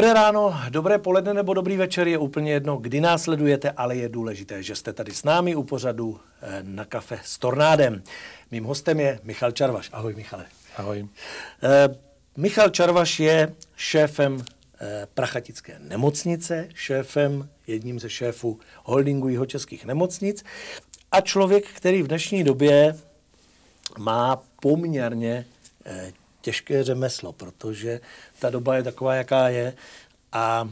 Dobré ráno, dobré poledne nebo dobrý večer je úplně jedno, kdy nás sledujete, ale je důležité, že jste tady s námi u pořadu eh, na kafe s Tornádem. Mým hostem je Michal Čarvaš. Ahoj Michale. Ahoj. Eh, Michal Čarvaš je šéfem eh, Prachatické nemocnice, šéfem, jedním ze šéfů holdingu jihočeských nemocnic a člověk, který v dnešní době má poměrně těžké řemeslo, protože ta doba je taková, jaká je a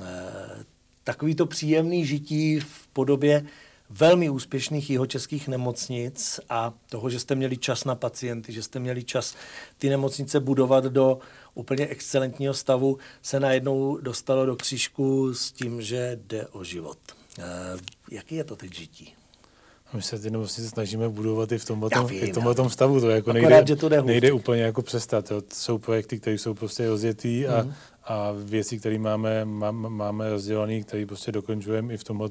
e, takový to příjemný žití v podobě velmi úspěšných jihočeských nemocnic a toho, že jste měli čas na pacienty, že jste měli čas ty nemocnice budovat do úplně excelentního stavu, se najednou dostalo do křížku s tím, že jde o život. E, jaký je to teď žití? My se ty nemocnice snažíme budovat i v tomhle, tom, vím, i v tomhle tom stavu. To jako Akorát, nejde, že to jde nejde úplně jako přestat. Jo. Jsou projekty, které jsou prostě rozjetý a, mm. a věci, které máme, má, máme rozdělané, které prostě dokončujeme i v tomhle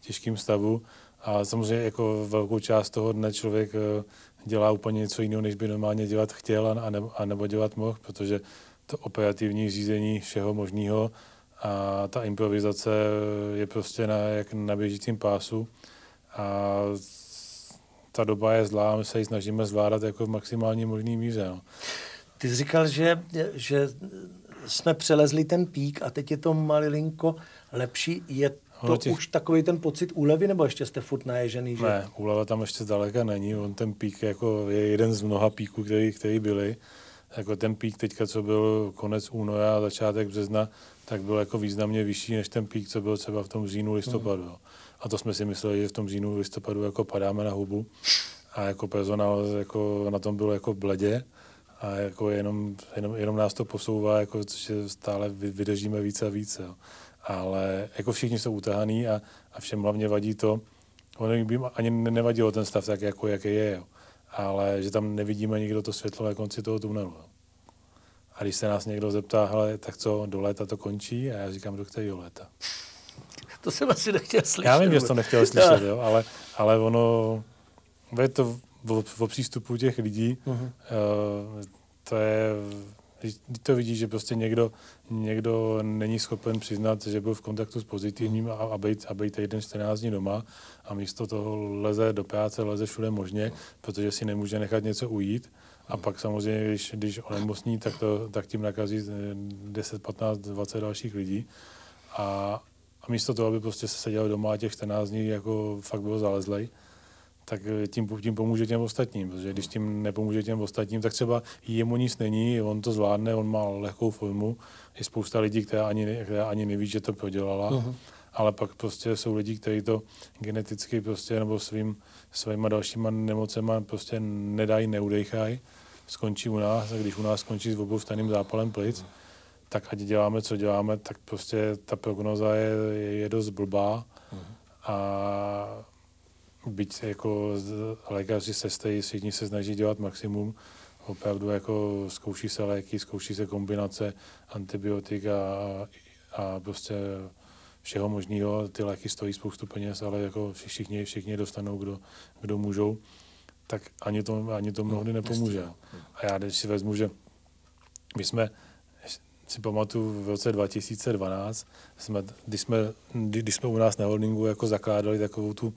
těžkém stavu. A samozřejmě jako velkou část toho dne člověk eh, dělá úplně něco jiného, než by normálně dělat chtěl a nebo, a nebo dělat mohl, protože to operativní řízení všeho možného a ta improvizace je prostě na, jak na běžícím pásu a ta doba je zlá, my se ji snažíme zvládat jako v maximální možný míře. No. Ty jsi říkal, že, že jsme přelezli ten pík a teď je to malilinko lepší. Je to no, těch... už takový ten pocit úlevy, nebo ještě jste furt naježený? Že... Ne, úleva tam ještě zdaleka není. On ten pík jako je jeden z mnoha píků, který, který byly. Jako ten pík teďka, co byl konec února a začátek března, tak byl jako významně vyšší než ten pík, co byl třeba v tom říjnu, listopadu. Mm. A to jsme si mysleli, že v tom říjnu, listopadu jako padáme na hubu. A jako personál jako na tom bylo jako bledě. A jako jenom, jenom, jenom nás to posouvá, jako, že stále vydržíme více a více. Jo. Ale jako všichni jsou utahaný a, a všem hlavně vadí to, ono by ani nevadilo ten stav tak, jako jaký je, jo. ale že tam nevidíme nikdo to světlo na konci toho tunelu. Jo. A když se nás někdo zeptá, hele, tak co, do léta to končí? A já říkám, do kterého léta? To jsem asi nechtěl slyšet. Já vím, že jsi to nechtěl slyšet, jo, ale, ale ono, je to v, přístupu těch lidí, uh-huh. uh, to je, když to vidí, že prostě někdo, někdo není schopen přiznat, že byl v kontaktu s pozitivním a, a, být, a být týden 14 dní doma a místo toho leze do práce, leze všude možně, protože si nemůže nechat něco ujít. A pak samozřejmě, když, když onemocní, tak, to, tak tím nakazí 10, 15, 20 dalších lidí. A, a místo toho, aby prostě se seděl doma a těch 14 dní jako fakt byl zalezlej, tak tím, tím pomůže těm ostatním, protože když tím nepomůže těm ostatním, tak třeba jemu nic není, on to zvládne, on má lehkou formu, je spousta lidí, která ani, která ani neví, že to prodělala, uh-huh. ale pak prostě jsou lidi, kteří to geneticky prostě nebo svým, svýma dalšíma nemocema prostě nedají, neudejchají, skončí u nás a když u nás skončí s oboustanným zápalem plic, uh-huh tak ať děláme, co děláme, tak prostě ta prognoza je, je dost blbá a byť jako lékaři, sestry, všichni se snaží dělat maximum, opravdu jako zkouší se léky, zkouší se kombinace antibiotik a, a prostě všeho možného. Ty léky stojí spoustu peněz, ale jako všichni, všichni dostanou, kdo, kdo můžou, tak ani to, ani to mnohdy nepomůže. A já když si vezmu, že my jsme si pamatuju v roce 2012, jsme, když, jsme, když jsme u nás na holdingu jako zakládali takovou tu,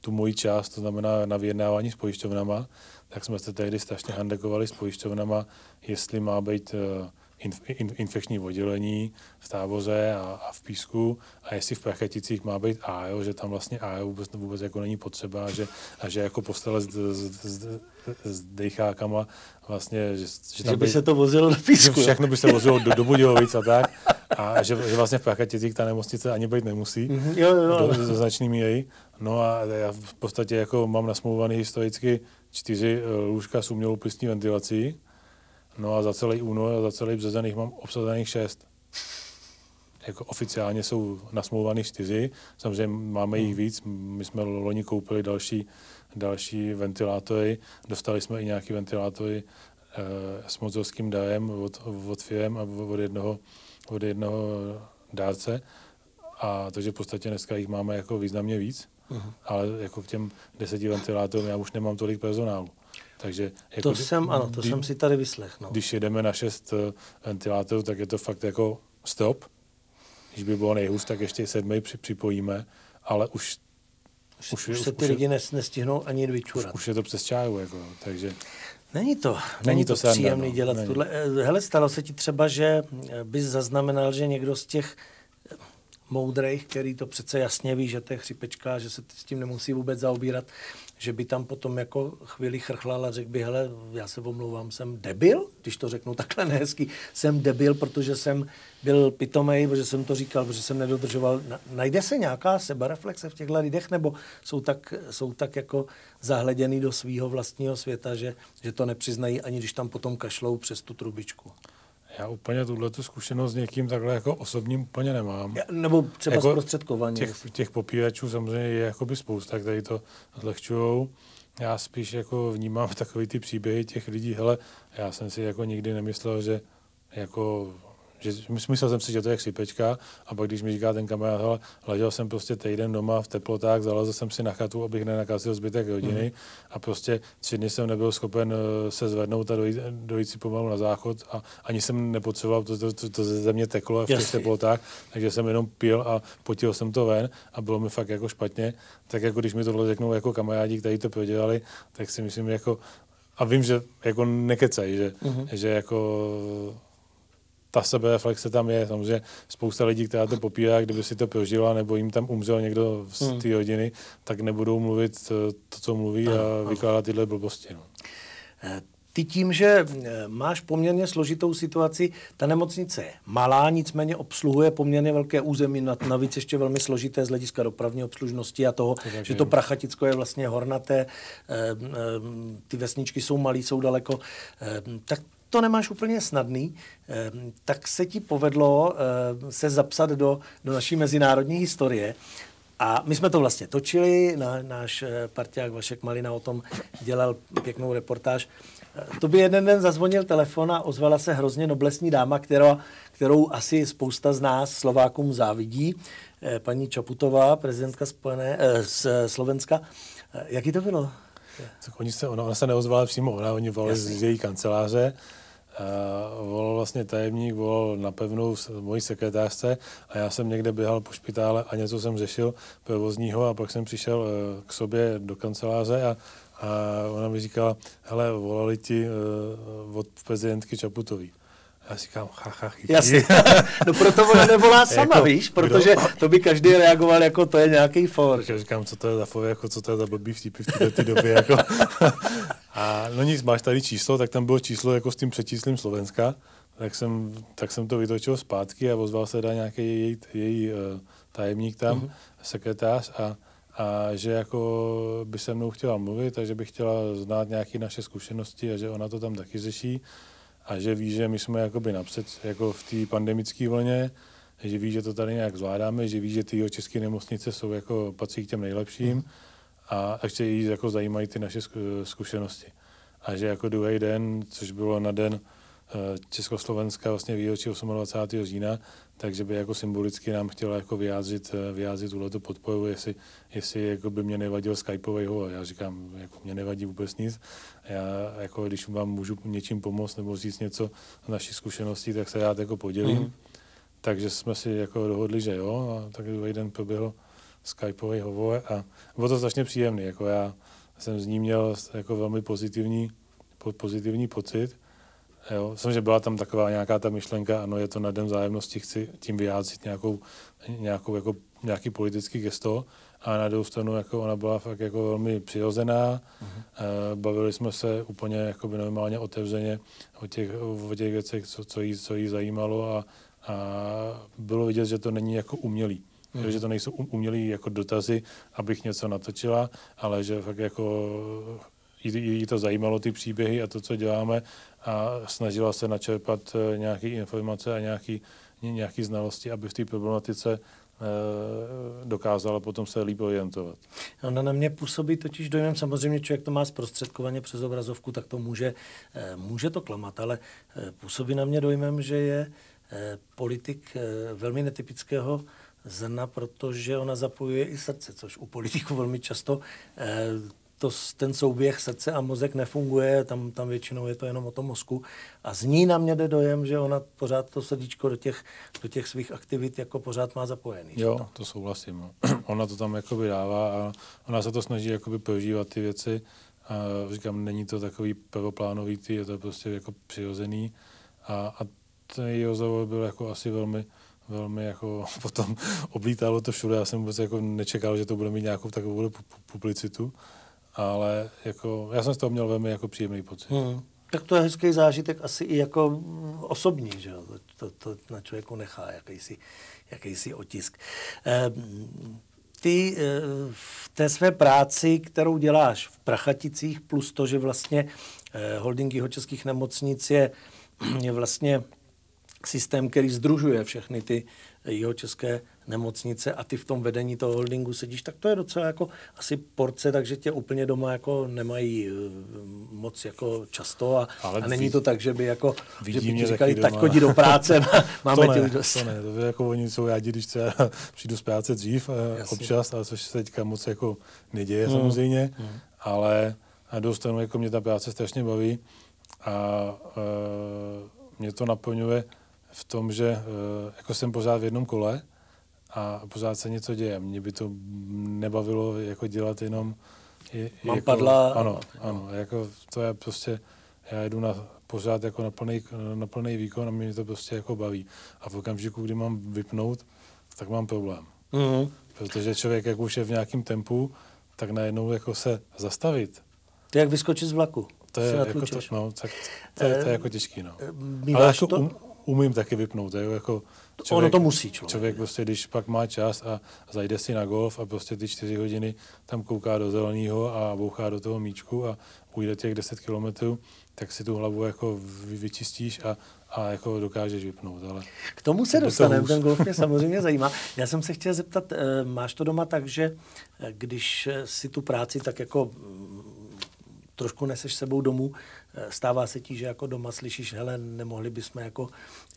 tu moji část, to znamená na vyjednávání s pojišťovnama, tak jsme se tehdy strašně handekovali s pojišťovnama, jestli má být, eh, inf, in, infekční oddělení v táboře a, a v písku a jestli v Prachaticích má být AEO, že tam vlastně AEO vůbec, vůbec jako není potřeba a že, a že jako postele s, s, s, s dejchákama vlastně, že, že, tam že by by se to vozilo do písku. Všechno by se vozilo do, do Budějovic a tak. A že, že vlastně v Prachaticích ta nemocnice ani být nemusí. Mm-hmm, jo, jo, jo. Do, do značný míry. No a já v podstatě jako mám nasmluvaný historicky čtyři eh, lůžka s umělou plicní ventilací. No a za celý únor a za celý březen jich mám obsazených šest. Jako oficiálně jsou nasmluvaný čtyři, samozřejmě máme jich víc, my jsme loni koupili další, další ventilátory, dostali jsme i nějaký ventilátory eh, s mozovským darem od, od firm a od jednoho, od jednoho dárce. A takže v podstatě dneska jich máme jako významně víc, uh-huh. ale jako k těm deseti ventilátorům já už nemám tolik personálu. Takže jako, to jsem, ano, to kdy, jsem si tady vyslechl. No. Když jedeme na šest uh, ventilátorů, tak je to fakt jako stop. Když by bylo nejhůř, tak ještě sedmý při, připojíme, ale už už, už, už se ty už lidi je, nestihnou ani vyčurat. Už, už je to přes čáru, jako, takže... Není to, není, není to, to příjemný no, dělat není. tohle. Eh, hele, stalo se ti třeba, že bys zaznamenal, že někdo z těch moudrejch, který to přece jasně ví, že to je chřipečka, že se s tím nemusí vůbec zaobírat, že by tam potom jako chvíli chrchlal a řekl by, hele, já se omlouvám, jsem debil, když to řeknu takhle nehezky, jsem debil, protože jsem byl pitomej, protože jsem to říkal, protože jsem nedodržoval. Najde se nějaká sebereflexe v těchto lidech, nebo jsou tak, jsou tak jako zahleděný do svého vlastního světa, že, že to nepřiznají, ani když tam potom kašlou přes tu trubičku? Já úplně tuhle tu zkušenost s někým takhle jako osobním úplně nemám. Já, nebo třeba jako zprostředkování. Těch, těch popíračů samozřejmě je jakoby spousta, kteří to zlehčují. Já spíš jako vnímám takový ty příběhy těch lidí, hele, já jsem si jako nikdy nemyslel, že jako že myslel jsem si, že to je chřipečka a pak když mi říká ten kamarád, hele, ležel jsem prostě týden doma v teplotách, zalezl jsem si na chatu, abych nenakazil zbytek rodiny mm. a prostě tři dny jsem nebyl schopen eh, se zvednout a dojít, dojít si pomalu na záchod a ani jsem nepotřeboval, to, to, to, to ze země teklo v těch Jasný. teplotách, takže jsem jenom pil a potil jsem to ven a bylo mi fakt jako špatně. Tak jako když mi tohle řeknou jako kamarádi, kteří to prodělali, tak si myslím jako a vím, že jako nekecají, že, mm-hmm. že jako ta sebereflexe tam je. Samozřejmě spousta lidí, která to popírá, kdyby si to prožila, nebo jim tam umřel někdo z hmm. té rodiny, tak nebudou mluvit eh, to, co mluví a vykládat tyhle blbosti. No. Eh, ty tím, že eh, máš poměrně složitou situaci, ta nemocnice je malá, nicméně obsluhuje poměrně velké území, navíc ještě velmi složité z hlediska dopravní obslužnosti a toho, to že to Prachaticko je vlastně hornaté, ty vesničky jsou malé, jsou daleko. Tak to nemáš úplně snadný, ehm, tak se ti povedlo ehm, se zapsat do, do naší mezinárodní historie. A my jsme to vlastně točili, na, náš eh, parťák Vašek Malina o tom dělal pěknou reportáž. To by jeden den zazvonil telefon a ozvala se hrozně noblesní dáma, kterou, kterou asi spousta z nás Slovákům závidí, eh, paní Čaputová, prezidentka Spojené, eh, z Slovenska. Jaký to bylo? Tak oni se, ona, ona se neozvala přímo, ona, oni volali z její kanceláře volal vlastně tajemník, volal na pevnou mojí sekretářce a já jsem někde běhal po špitále a něco jsem řešil provozního a pak jsem přišel uh, k sobě do kanceláře a, a ona mi říkala, hele, volali ti uh, od prezidentky Čaputový. Já říkám, ha, ha, Jasně. No proto ona nevolá sama, jako, víš, protože kdo? to by každý reagoval jako to je nějaký for. Já říkám, co to je za for, jako co to je za blbý vtipy v té době, jako. A no nic, máš tady číslo, tak tam bylo číslo jako s tím předčíslím Slovenska, tak jsem, tak jsem to vytočil zpátky a ozval se dá nějaký její, její uh, tajemník tam, mm-hmm. sekretář a, a že jako by se mnou chtěla mluvit a že by chtěla znát nějaké naše zkušenosti a že ona to tam taky řeší a že ví, že my jsme jakoby napřed jako v té pandemické vlně, že ví, že to tady nějak zvládáme, že ví, že ty české nemocnice jsou jako patří k těm nejlepším. Mm a ještě jí jako zajímají ty naše zkušenosti. A že jako druhý den, což bylo na den eh, Československa vlastně výročí 28. října, takže by jako symbolicky nám chtěla jako vyjádřit, eh, vyjádřit tuhle podporu, jestli, jestli jako by mě nevadil Skypeový hovor. Já říkám, jako mě nevadí vůbec nic. Já jako když vám můžu něčím pomoct nebo říct něco z naší zkušeností, tak se rád jako podělím. Mm. Takže jsme si jako dohodli, že jo, a tak druhý den proběhl Skypeový hovor a bylo to strašně příjemný. Jako já jsem z ní měl jako velmi pozitivní, pozitivní pocit Jo, že byla tam taková nějaká ta myšlenka, ano, je to na den zájemnosti, chci tím vyjádřit nějakou, nějakou jako, nějaký politický gesto, a na druhou stranu jako ona byla fakt jako velmi přirozená. Uh-huh. Bavili jsme se úplně jako by normálně otevřeně o těch, o těch věcech, co, co, jí, co jí zajímalo a, a bylo vidět, že to není jako umělý. Uh-huh. Že to nejsou umělý jako dotazy, abych něco natočila, ale že fakt jako jí, jí to zajímalo, ty příběhy a to, co děláme a snažila se načerpat eh, nějaké informace a nějaké nějaký znalosti, aby v té problematice Eh, dokázala potom se líp orientovat. Ona na mě působí totiž dojmem, samozřejmě člověk to má zprostředkovaně přes obrazovku, tak to může, eh, může to klamat, ale působí na mě dojmem, že je politik velmi netypického zrna, protože ona zapojuje i srdce, což u politiků velmi často to, ten souběh srdce a mozek nefunguje, tam, tam většinou je to jenom o tom mozku. A z ní na mě jde dojem, že ona pořád to srdíčko do těch, do těch svých aktivit jako pořád má zapojený. Jo, to, to souhlasím. Ona to tam jakoby dává a ona se to snaží jakoby prožívat ty věci. A říkám, není to takový prvoplánový, je to prostě jako přirozený. A, a ten její rozhovor byl jako asi velmi, velmi jako potom oblítalo to všude. Já jsem vůbec jako nečekal, že to bude mít nějakou takovou publicitu ale jako, já jsem z toho měl velmi jako příjemný pocit. Hmm. Tak to je hezký zážitek asi i jako osobní, že jo? To, to, to na člověku nechá jakýsi, jakýsi otisk. Eh, ty eh, v té své práci, kterou děláš v Prachaticích, plus to, že vlastně eh, holding jeho českých nemocnic je, je vlastně systém, který združuje všechny ty jeho české nemocnice a ty v tom vedení toho holdingu sedíš, tak to je docela jako asi porce, takže tě úplně doma jako nemají eh, moc jako často a, a není to tak, že by jako, že by ti říkali, tak chodí do práce, máme to tě už dost. To ne, to je jako oni jsou rádi, když třeba přijdu z práce dřív a Jasně. občas, ale což se teďka moc jako neděje hmm. samozřejmě, hmm. ale na druhou stranu jako mě ta práce strašně baví a uh, mě to naplňuje v tom, že uh, jako jsem pořád v jednom kole, a pořád se něco děje. Mě by to nebavilo jako dělat jenom... Je, Mám jako, padla... Ano, ano, jako to je prostě, já jedu na, pořád jako na plný, na plný výkon a mě to prostě jako baví. A v okamžiku, kdy mám vypnout, tak mám problém. Mm-hmm. Protože člověk, jak už je v nějakém tempu, tak najednou jako se zastavit. To je jak vyskočit z vlaku. To je, jako to, no, tak to, je, to je jako těžký. No. Ale jako to? Um, umím taky vypnout. Je, jako člověk, ono to musí člověk. Člověk prostě, když pak má čas a, a zajde si na golf a prostě ty čtyři hodiny tam kouká do zeleného a bouchá do toho míčku a ujde těch 10 kilometrů, tak si tu hlavu jako vyčistíš a, a jako dokážeš vypnout. Ale K tomu se dostaneme, ten golf mě samozřejmě zajímá. Já jsem se chtěl zeptat, eh, máš to doma tak, že eh, když si tu práci tak jako trošku neseš sebou domů, eh, stává se ti, že jako doma slyšíš, hele, nemohli bychom jako,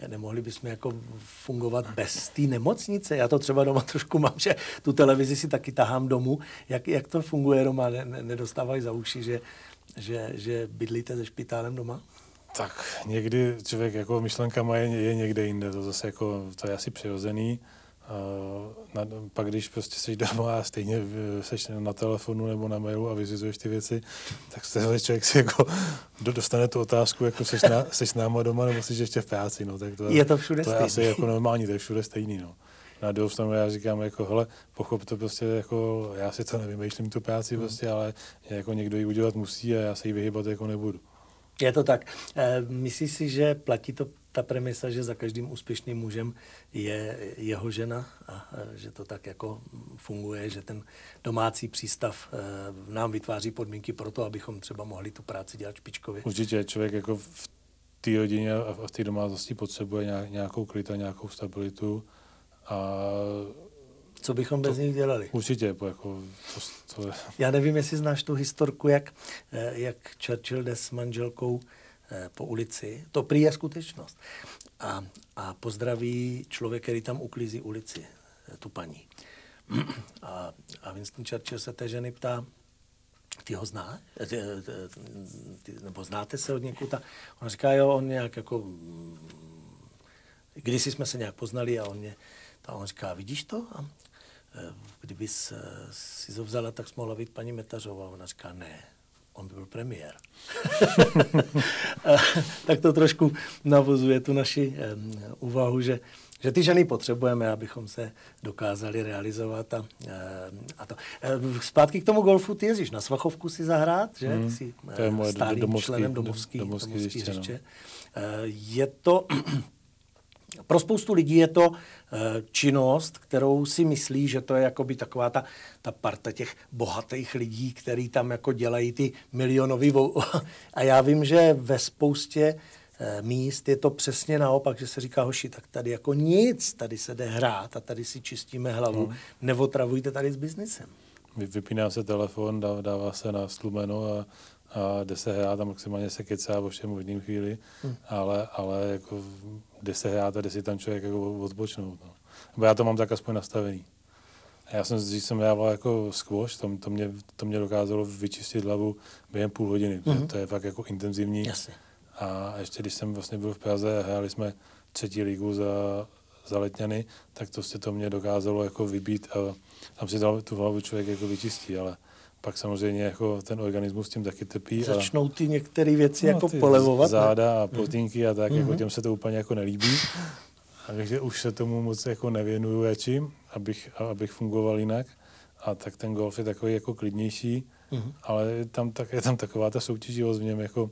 nemohli bychom jako fungovat bez té nemocnice. Já to třeba doma trošku mám, že tu televizi si taky tahám domů. Jak, jak to funguje doma? Ne, ne, nedostávají za uši, že, že, že bydlíte se špitálem doma? Tak někdy člověk jako myšlenkama je, je někde jinde, to zase jako, to je asi přirozený. Na, pak když prostě jsi doma a stejně jsi na telefonu nebo na mailu a vyzizuješ ty věci, tak se člověk si jako dostane tu otázku, jako jsi, na, jsi s náma doma nebo jsi ještě v práci. No, tak to, je to všude to je asi jako normální, to je všude stejný. No. Na druhou stranu já říkám, jako, hele, pochop to prostě, jako, já si to nevymýšlím tu práci, hmm. prostě, ale jako někdo ji udělat musí a já se jí vyhybat jako nebudu. Je to tak. E, myslíš si, že platí to ta premisa, že za každým úspěšným mužem je jeho žena a že to tak jako funguje, že ten domácí přístav eh, nám vytváří podmínky pro to, abychom třeba mohli tu práci dělat špičkově. Určitě člověk jako v té rodině a v té domácnosti potřebuje nějakou klid a nějakou stabilitu a co bychom to, bez nich dělali? Určitě. Jako, to, to je... Já nevím, jestli znáš tu historku, jak, eh, jak Churchill jde s manželkou po ulici. To prý je skutečnost. A, a pozdraví člověk, který tam uklízí ulici, eh, tu paní. A, a Winston Churchill se té ženy ptá, ty ho zná? Eh, ty, ty, nebo znáte se od někud? A ona říká, jo, on nějak jako... Mm, kdysi jsme se nějak poznali a on mě... A on říká, vidíš to? A kdybys si to vzala, tak jsi mohla být paní Metařová. Ona říká, ne, on byl premiér. tak to trošku navozuje tu naši um, úvahu, že, že ty ženy potřebujeme, abychom se dokázali realizovat. A, um, a to. Zpátky k tomu golfu, ty jezdíš na Svachovku si zahrát, že? Hmm, Jsi to je moje stálým domovský, členem domovský, domovský, domovský hřiště. No. Je to pro spoustu lidí je to eh, činnost, kterou si myslí, že to je jakoby taková ta, ta parta těch bohatých lidí, který tam jako dělají ty milionový... A já vím, že ve spoustě eh, míst je to přesně naopak, že se říká, hoši, tak tady jako nic, tady se jde hrát a tady si čistíme hlavu, hmm. neotravujte tady s biznisem. Vypíná se telefon, dává se na slumeno a a jde se hrát a maximálně se kecá o všem možným chvíli, hmm. ale, ale jako jde se hrát a jde si tam člověk jako odbočnout. No. Bo já to mám tak aspoň nastavený. A já jsem, když jsem hrával jako squash, to, to, mě, to mě dokázalo vyčistit hlavu během půl hodiny. Mm-hmm. To, to je fakt jako intenzivní. Jasně. A ještě když jsem vlastně byl v Praze a hráli jsme třetí ligu za, za Letňany, tak to se to mě dokázalo jako vybít a tam si tu hlavu člověk jako vyčistí, ale pak samozřejmě jako ten organismus tím taky trpí. Začnou ty některé věci no, jako ty polevovat. Záda ne? a protínky a tak, mm-hmm. jako mhm. těm se to úplně jako nelíbí. A takže už se tomu moc jako nevěnuju radši, abych, abych fungoval jinak. A tak ten golf je takový jako klidnější, mm-hmm. ale je tam, tak, je tam taková ta soutěživost v něm jako,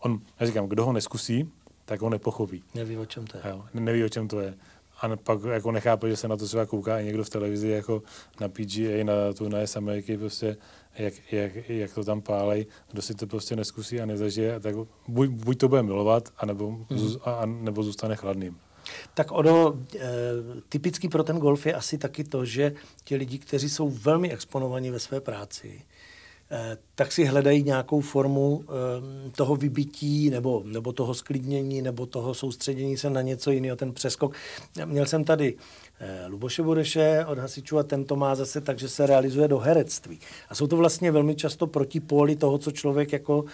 on, já říkám, kdo ho neskusí, tak ho nepochopí. Neví, o čem to je. Jo, neví, o čem to je a pak jako nechápe, že se na to třeba kouká i někdo v televizi jako na PGA, na turnaj z Ameriky, prostě, jak, jak, jak, to tam pálej, kdo si to prostě neskusí a nezažije, tak buď, buď to bude milovat, anebo, mm-hmm. a, nebo zůstane chladným. Tak ono, e, typický pro ten golf je asi taky to, že ti lidi, kteří jsou velmi exponovaní ve své práci, tak si hledají nějakou formu eh, toho vybití nebo, nebo toho sklidnění nebo toho soustředění se na něco jiného, ten přeskok. Měl jsem tady eh, Luboše Bodeše od hasičů a ten to má zase tak, že se realizuje do herectví. A jsou to vlastně velmi často protipóly toho, co člověk jako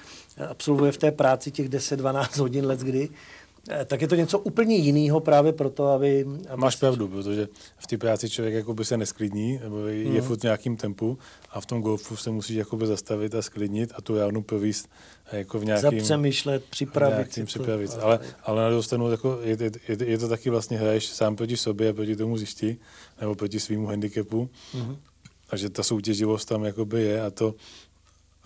absolvuje v té práci těch 10-12 hodin let kdy Eh, tak je to něco úplně jiného právě proto, aby... aby Máš pravdu, protože v té práci člověk jakoby se nesklidní, nebo je hmm. furt v nějakým tempu a v tom golfu se musíš jakoby zastavit a sklidnit a tu ránu povíst jako v nějakým... Zapřemýšlet, připravit. Si připravit. To, ale, ale na druhou stranu jako je, je, je, je, to taky vlastně hraješ sám proti sobě, proti tomu zjišti, nebo proti svýmu handicapu. Hmm. Takže ta soutěživost tam jakoby je a to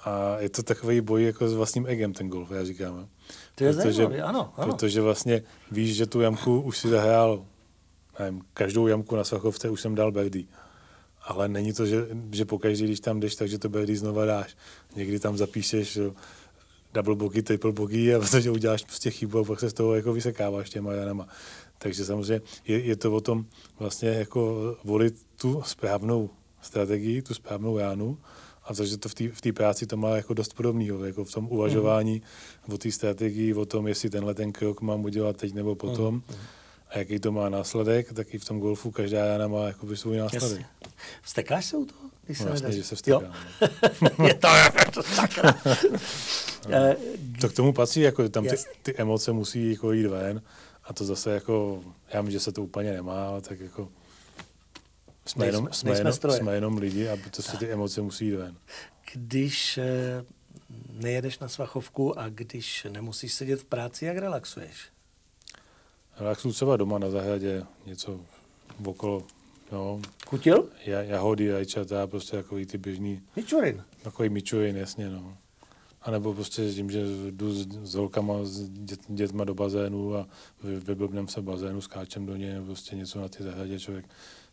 a je to takový boj jako s vlastním egem ten golf, já říkám. To je protože, zajímavý, ano, ano. Protože vlastně víš, že tu jamku už si zahrál, nevím, každou jamku na Svachovce už jsem dal birdie. Ale není to, že, že pokaždý, když tam jdeš, takže to birdie znova dáš. Někdy tam zapíšeš double bogey, triple bogey a protože uděláš prostě chybu a pak se z toho jako vysekáváš těma janama. Takže samozřejmě je, je to o tom vlastně jako volit tu správnou strategii, tu správnou jánu a takže to v té práci to má jako dost podobného, jako v tom uvažování mm. o té strategii, o tom, jestli tenhle ten krok mám udělat teď nebo potom. Mm. A jaký to má následek, tak i v tom golfu každá jana má jakoby svůj následek. Jasně. Vstekáš se u toho? Když no, se jasně, že se vstekám. je to jako sakra. no. to k tomu patří, jako tam ty, ty emoce musí jako jít ven a to zase jako, já vím, že se to úplně nemá, ale tak jako jsme, nejsme, jenom, jsme, jenom, jsme jenom lidi a to se ty emoce musí jít ven. Když eh, nejedeš na svachovku a když nemusíš sedět v práci, jak relaxuješ? Relaxuju třeba doma na zahradě, něco okolo. No, Kutil? Jahody, rajčata, prostě takový ty běžný. Mičurin? Takový mičurin, jasně, no. A nebo prostě tím, že jdu s, s holkama, s dět, dětma do bazénu a vyblbnem se bazénu, skáčem do něj, nebo prostě něco na ty zahradě člověk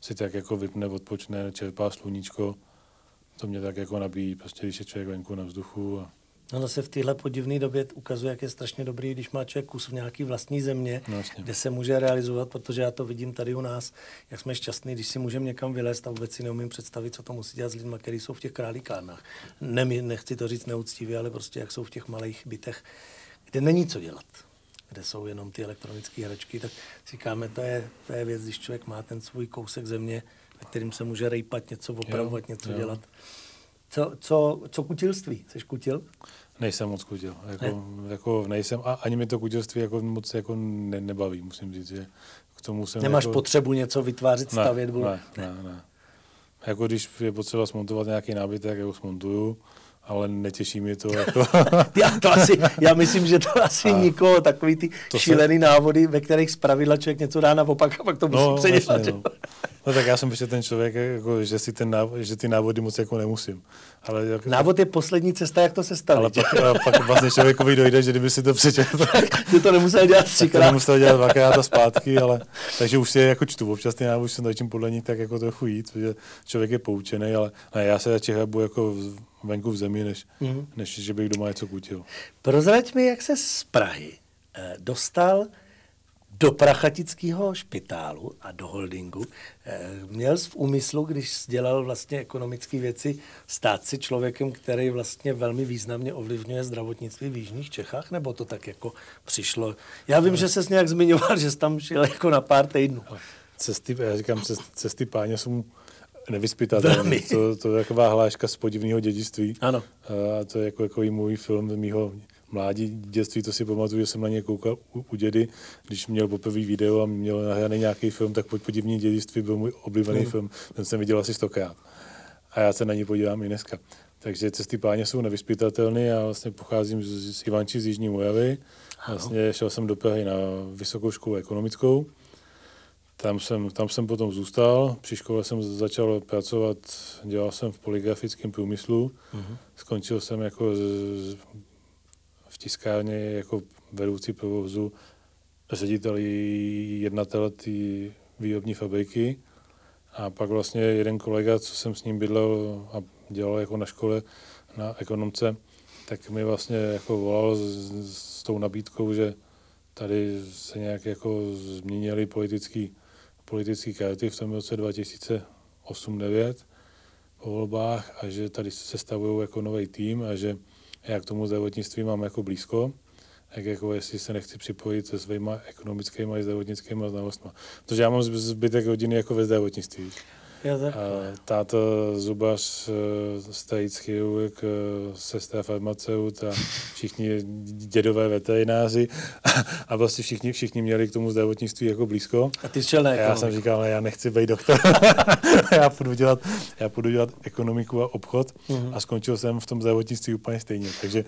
si tak jako vypne, odpočne, čerpá sluníčko. To mě tak jako nabíjí, prostě když je člověk venku na vzduchu. A... No zase v téhle podivné době ukazuje, jak je strašně dobrý, když má člověk kus v nějaký vlastní země, no, kde se může realizovat, protože já to vidím tady u nás, jak jsme šťastní, když si můžeme někam vylézt a vůbec si neumím představit, co to musí dělat s lidmi, kteří jsou v těch králíkárnách. Ne, nechci to říct neúctivě, ale prostě jak jsou v těch malých bytech, kde není co dělat kde jsou jenom ty elektronické hračky, tak říkáme, to je, to je věc, když člověk má ten svůj kousek země, na kterým se může rejpat, něco opravovat, jo, něco jo. dělat. Co, co, co kutilství? Jsi kutil? Nejsem moc kutil. Jako, ne? jako nejsem, a ani mi to kutilství jako moc jako ne, nebaví, musím říct, že k tomu jsem Nemáš jako... potřebu něco vytvářet, ne, stavět? Ne, ne, ne, ne. Jako když je potřeba smontovat nějaký nábytek, jak ho smontuju, ale netěší mě to. Jako... já, to asi, já myslím, že to asi a nikoho, takový ty šílený se... návody, ve kterých zpravidla člověk něco dá naopak a pak to musí no, předělat. Vlastně, no. no. tak já jsem ještě ten člověk, jako, že, si ten návod, že ty návody moc jako nemusím. Ale jako, Návod je poslední cesta, jak to se stane. Ale pak, pak vlastně člověkovi dojde, že kdyby si to přečetl, tak, že to nemusel dělat třikrát. to nemusel dělat dvakrát a zpátky, ale takže už si je jako čtu. Občas ty návody se začím podle nich tak jako trochu jít, protože člověk je poučený, ale ne, já se radši hrabu jako venku v zemi, než, mm-hmm. než že bych doma něco kutil. Prozrať mi, jak se z Prahy eh, dostal do prachatického špitálu a do holdingu. Eh, měl jsi v úmyslu, když dělal vlastně ekonomické věci, stát si člověkem, který vlastně velmi významně ovlivňuje zdravotnictví v Jižních Čechách, nebo to tak jako přišlo? Já vím, no. že se nějak zmiňoval, že jsi tam šel jako na pár týdnů. Cesty, já říkám, cesty páně jsou nevyspytatelný. To, to je taková hláška z podivného dědictví. Ano. A to je jako, jako můj film z mýho mládí, dětství, to si pamatuju, že jsem na ně koukal u, u dědy, když měl poprvé video a měl nahraný nějaký film, tak podivní dědictví byl můj oblíbený hmm. film. Ten jsem viděl asi stokrát. A já se na ní podívám i dneska. Takže cesty páně jsou nevyspytatelné. Já vlastně pocházím z, z Ivanči z Jižní Mojavy. Vlastně šel jsem do Prahy na vysokou školu ekonomickou. Tam jsem, tam jsem potom zůstal, při škole jsem začal pracovat, dělal jsem v poligrafickém průmyslu, uh-huh. skončil jsem jako z, v tiskárně jako vedoucí provozu, ředitel jednatel té výrobní fabriky. A pak vlastně jeden kolega, co jsem s ním bydlel a dělal jako na škole na ekonomce, tak mi vlastně jako volal s, s tou nabídkou, že tady se nějak jako změnily politické politické karty v tom roce 2008-2009 po volbách a že tady se stavují jako nový tým a že já k tomu zdravotnictví mám jako blízko, tak jako jestli se nechci připojit se svýma ekonomickými a zdravotnickými znalostmi. Protože já mám zbytek rodiny jako ve zdravotnictví. Jo, táto zubař, eh, stajíc chirurg, sestra farmaceut a všichni dědové veterináři a vlastně všichni, všichni měli k tomu zdravotnictví jako blízko. A ty jsi na Já jsem říkal, já nechci být doktor, já, půjdu dělat, já půjdu dělat ekonomiku a obchod uh-huh. a skončil jsem v tom zdravotnictví úplně stejně. Takže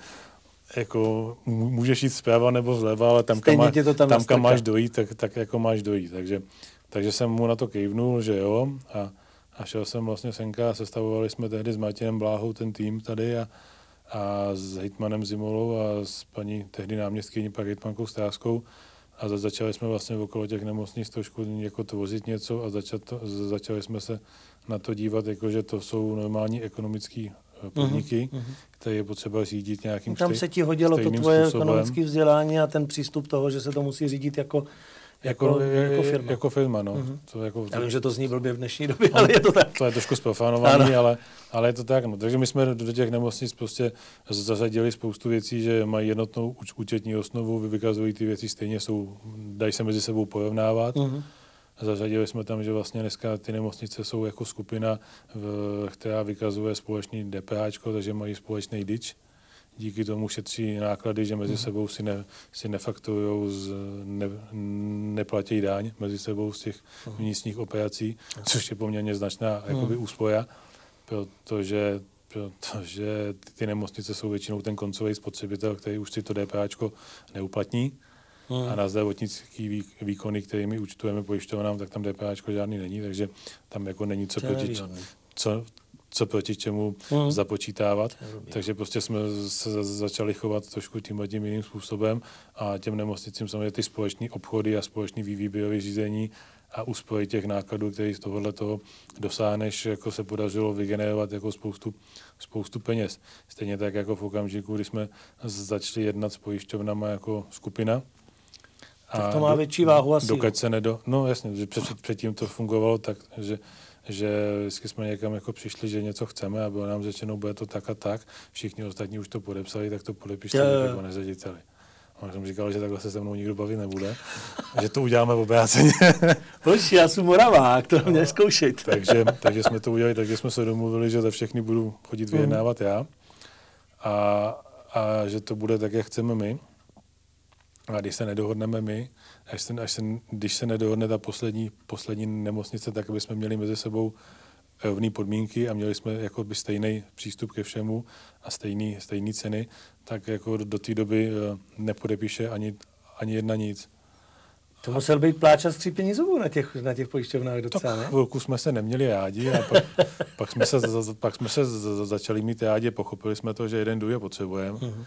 jako můžeš jít zprava nebo zleva, ale tam, kam, to tam, tam kam máš dojít, tak, tak jako máš dojít. Takže, takže jsem mu na to kejvnul, že jo. A, a šel jsem vlastně senka a sestavovali jsme tehdy s Martinem Bláhou ten tým tady a, a s Hitmanem Zimolou a s paní tehdy náměstkyní, pak Hitmankou Stráskou a začali jsme vlastně okolo těch nemocnic trošku jako tvořit něco a začat to, začali jsme se na to dívat, jako že to jsou normální ekonomické eh, mhm, podniky, uh-huh, které je potřeba řídit nějakým Tam se ti hodilo to tvoje ekonomické vzdělání a ten přístup toho, že se to musí řídit jako jako, jako, jako firma. Jako firma, no. Mm-hmm. To jako, Já vím, že to zní blbě v dnešní době, ale je to tak. To je trošku zprofanovaný, ale, ale je to tak. No. Takže my jsme do těch nemocnic prostě zařadili spoustu věcí, že mají jednotnou účetní osnovu, vykazují ty věci stejně, jsou, dají se mezi sebou porovnávat. Mm-hmm. Zařadili jsme tam, že vlastně dneska ty nemocnice jsou jako skupina, v, která vykazuje společný DPH, takže mají společný DIČ díky tomu šetří náklady, že mezi mhm. sebou si, ne, si nefaktují, ne, neplatí daň mezi sebou z těch mhm. vnitřních operací, což je poměrně značná jakoby, mhm. úspoja, protože protože ty nemocnice jsou většinou ten koncový spotřebitel, který už si to DPH neuplatní. Hmm. A na zdravotnický výkony, kterými účtujeme pojišťovnám, tak tam DPH žádný není, takže tam jako není co proti, co, co proti čemu mm. započítávat. Takže prostě jsme se začali chovat trošku tím tím jiným způsobem a těm nemocnicím samozřejmě ty společné obchody a společný výběrové řízení a úspory těch nákladů, které z tohohle toho dosáhneš, jako se podařilo vygenerovat jako spoustu, spoustu peněz. Stejně tak jako v okamžiku, kdy jsme začali jednat s pojišťovnama jako skupina, tak to má větší váhu asi. Dokud se nedo... No jasně, že před, předtím to fungovalo tak, že že vždycky jsme někam jako přišli, že něco chceme a bylo nám řečeno, bude to tak a tak. Všichni ostatní už to podepsali, tak to podepište jako neřediteli. A jsem říkal, že takhle se se mnou nikdo bavit nebude, že to uděláme v obráceně. Proč, já jsem Moravák, to mě zkoušet. takže, takže jsme to udělali, takže jsme se domluvili, že za všechny budu chodit vyjednávat já a, a že to bude tak, jak chceme my. A když se nedohodneme my, až se, až se, když se nedohodne ta poslední, poslední nemocnice, tak aby jsme měli mezi sebou rovné podmínky a měli jsme jako by stejný přístup ke všemu a stejný, stejný ceny, tak jako do té doby eh, nepodepíše ani, ani jedna nic. To musel být pláč a skřípění zubů na těch, na těch pojišťovnách docela, ne? chvilku jsme se neměli rádi a pak, pak jsme se, pak jsme se začali mít rádi, pochopili jsme to, že jeden důj potřebujeme uh-huh.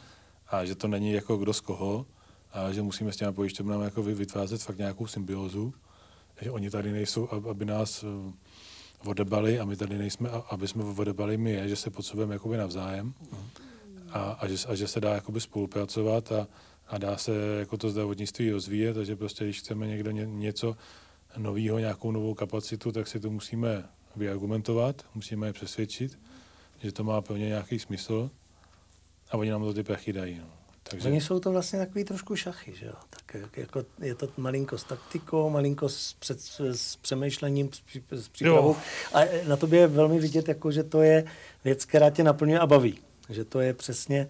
a že to není jako kdo z koho a že musíme s těmi pojišťovnami jako vytvářet fakt nějakou symbiózu, že oni tady nejsou, aby nás eh, odebali a my tady nejsme, aby jsme odebali my je, že se potřebujeme jakoby navzájem a, a, že, a že se dá jakoby spolupracovat a, a dá se jako to zdravotnictví rozvíjet, takže prostě když chceme někdo ně, něco nového, nějakou novou kapacitu, tak si to musíme vyargumentovat, musíme je přesvědčit, že to má plně nějaký smysl a oni nám to ty prachy dají. No. Takže... Oni jsou to vlastně takový trošku šachy, že jo? Tak jako je to malinko s taktikou, malinko s, před, s přemýšlením, s, s přípravou. Jo. A na tobě je velmi vidět, jako, že to je věc, která tě naplňuje a baví. Že to je přesně...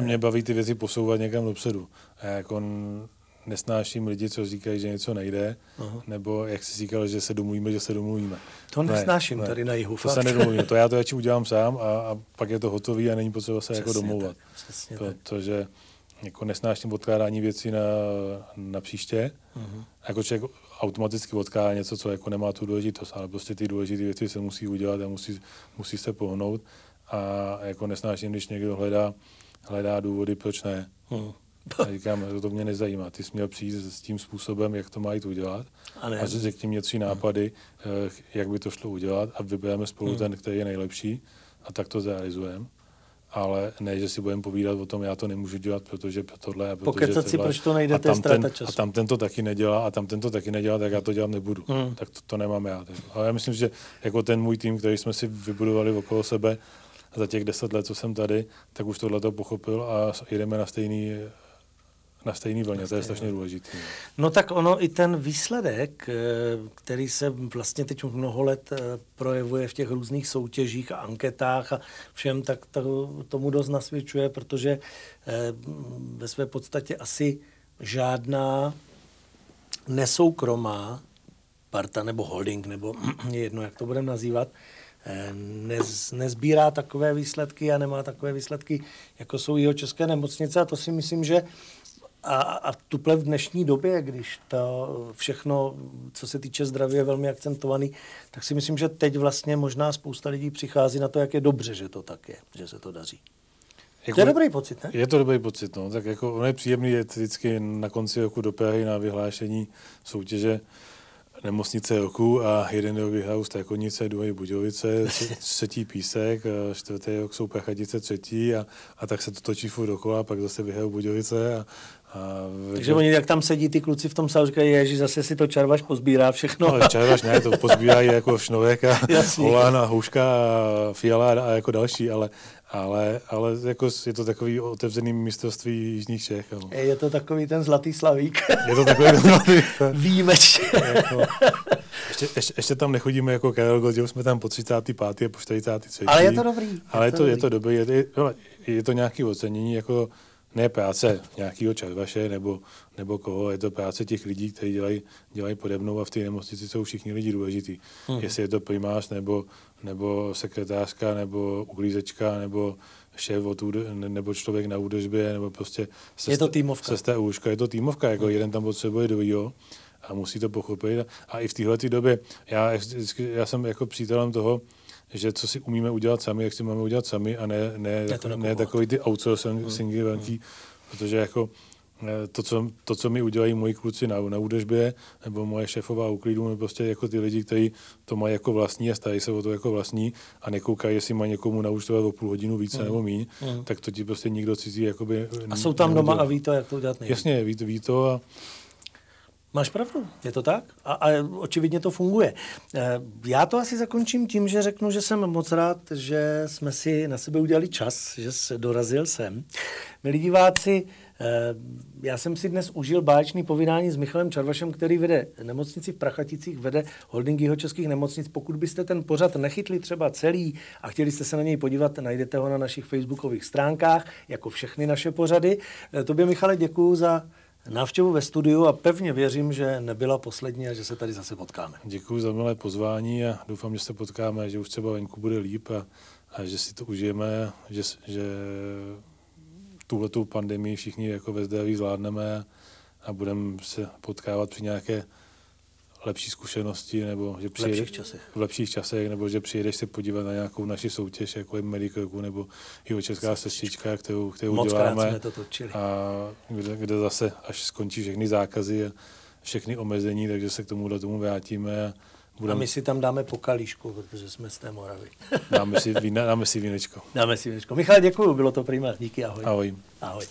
Mě baví ty věci posouvat někam dopředu. A jako nesnáším lidi, co říkají, že něco nejde, Aha. nebo jak jsi říkal, že se domluvíme, že se domluvíme. To nesnáším ne, tady na jihu. To fakt. se nedomluvím, to já to radši udělám sám a, a pak je to hotový a není potřeba se jako Přesně jako domlouvat. Tak. Protože tak jako nesnáším odkládání věcí na, na příště. Uh-huh. Jako člověk automaticky odkládá něco, co jako nemá tu důležitost, ale prostě ty důležité věci se musí udělat a musí, musí se pohnout. A jako nesnáším, když někdo hledá, hledá důvody, proč ne. Uh-huh. A říkám, to, to mě nezajímá. Ty jsi měl přijít s tím způsobem, jak to mají udělat a, a řekni mě tři nápady, uh-huh. jak by to šlo udělat a vybereme spolu uh-huh. ten, který je nejlepší a tak to zrealizujeme ale ne, že si budeme povídat o tom, já to nemůžu dělat, protože tohle a protože Pokecat si, proč to nejde, a tam, ten, a tam ten to taky nedělá a tam ten to taky nedělá, tak já to dělat nebudu. Hmm. Tak to, to nemám já. Ale já myslím, že jako ten můj tým, který jsme si vybudovali okolo sebe za těch deset let, co jsem tady, tak už tohle to pochopil a jedeme na stejný na stejný vlně, to je strašně důležité. No tak ono i ten výsledek, eh, který se vlastně teď mnoho let eh, projevuje v těch různých soutěžích a anketách a všem, tak to, tomu dost nasvědčuje, protože eh, ve své podstatě asi žádná nesoukromá parta nebo holding, nebo jedno, jak to budeme nazývat, nez, nezbírá takové výsledky a nemá takové výsledky, jako jsou jeho české nemocnice. A to si myslím, že a, a tuple v dnešní době, když to všechno, co se týče zdraví, je velmi akcentovaný, tak si myslím, že teď vlastně možná spousta lidí přichází na to, jak je dobře, že to tak je, že se to daří. Jako, to je dobrý pocit, ne? Je to dobrý pocit, no. Tak jako ono je příjemný je vždycky na konci roku do Prahy na vyhlášení soutěže nemocnice roku a jeden rok vyhrál Strakonice, druhý Budějovice, třetí Písek, čtvrtý rok jsou Prachatice třetí a, a tak se to točí furt dokola, pak zase vyhrál Budějovice a, a Takže oni, jak tam sedí ty kluci v tom sálu, říkají, ježi, zase si to čarvaš pozbírá všechno. No, čarvaš ne, to pozbírají jako Šnověk a Holán a Houška a Fiala a jako další, ale, ale, ale jako je to takový otevřený mistrovství Jižních Čech. No. Je to takový ten zlatý slavík. Je to takový ten zlatý Výjimečně. jako, ještě, ještě, ještě, tam nechodíme jako Karel Gold, jsme tam po 35. a po 43. Ale je to dobrý. Ale je to, je to dobrý, je, je, je to nějaké ocenění, jako ne práce nějakého červaše nebo, nebo koho, je to práce těch lidí, kteří dělají, dělají podobnou a v té nemocnici jsou všichni lidi důležití. Hmm. Jestli je to primář nebo, nebo sekretářka nebo uklízečka nebo šéf od nebo člověk na údržbě, nebo prostě sesta, je to týmovka. Sesta úška, je to týmovka, jako hmm. jeden tam potřebuje druhýho a musí to pochopit. A i v téhle době, já, já jsem jako přítelem toho, že co si umíme udělat sami, jak si máme udělat sami a ne, ne, ne, ne takový ty outsourcingy hmm. velký, hmm. protože jako eh, to co, to, co mi udělají moji kluci na, na údržbě, nebo moje šéfová uklidu, nebo prostě jako ty lidi, kteří to mají jako vlastní a stají se o to jako vlastní a nekoukají, jestli má někomu naučtovat o půl hodinu více mm. nebo míň, mm. tak to ti prostě nikdo cizí jakoby... A jsou tam doma a ví to, jak to udělat nejde. Jasně, ví to, ví to a Máš pravdu, je to tak? A, a očividně to funguje. Eh, já to asi zakončím tím, že řeknu, že jsem moc rád, že jsme si na sebe udělali čas, že se dorazil sem. Milí diváci, eh, já jsem si dnes užil báječný povídání s Michalem Čarvašem, který vede nemocnici v Prachaticích, vede holding jeho českých nemocnic. Pokud byste ten pořad nechytli třeba celý a chtěli jste se na něj podívat, najdete ho na našich facebookových stránkách, jako všechny naše pořady. Eh, tobě, Michale, děkuji za návštěvu ve studiu a pevně věřím, že nebyla poslední a že se tady zase potkáme. Děkuji za milé pozvání a doufám, že se potkáme, že už třeba venku bude líp a, a že si to užijeme, že, že tuhletou pandemii všichni jako ve zdraví zvládneme a budeme se potkávat při nějaké lepší zkušenosti, nebo že přijede, v lepších časech. v lepších časech, nebo že přijedeš se podívat na nějakou naši soutěž, jako je Medikoku, nebo jeho česká sestřička, kterou, kterou Moc děláme. Jsme to točili. A kde, kde, zase, až skončí všechny zákazy a všechny omezení, takže se k tomuhle tomu vrátíme. A, budem... a my si tam dáme pokalíšku, protože jsme z té Moravy. dáme, si, dáme si vínečko. Dáme si vínečko. Michal, děkuji, bylo to prima. Díky, ahoj. Ahoj. Ahoj.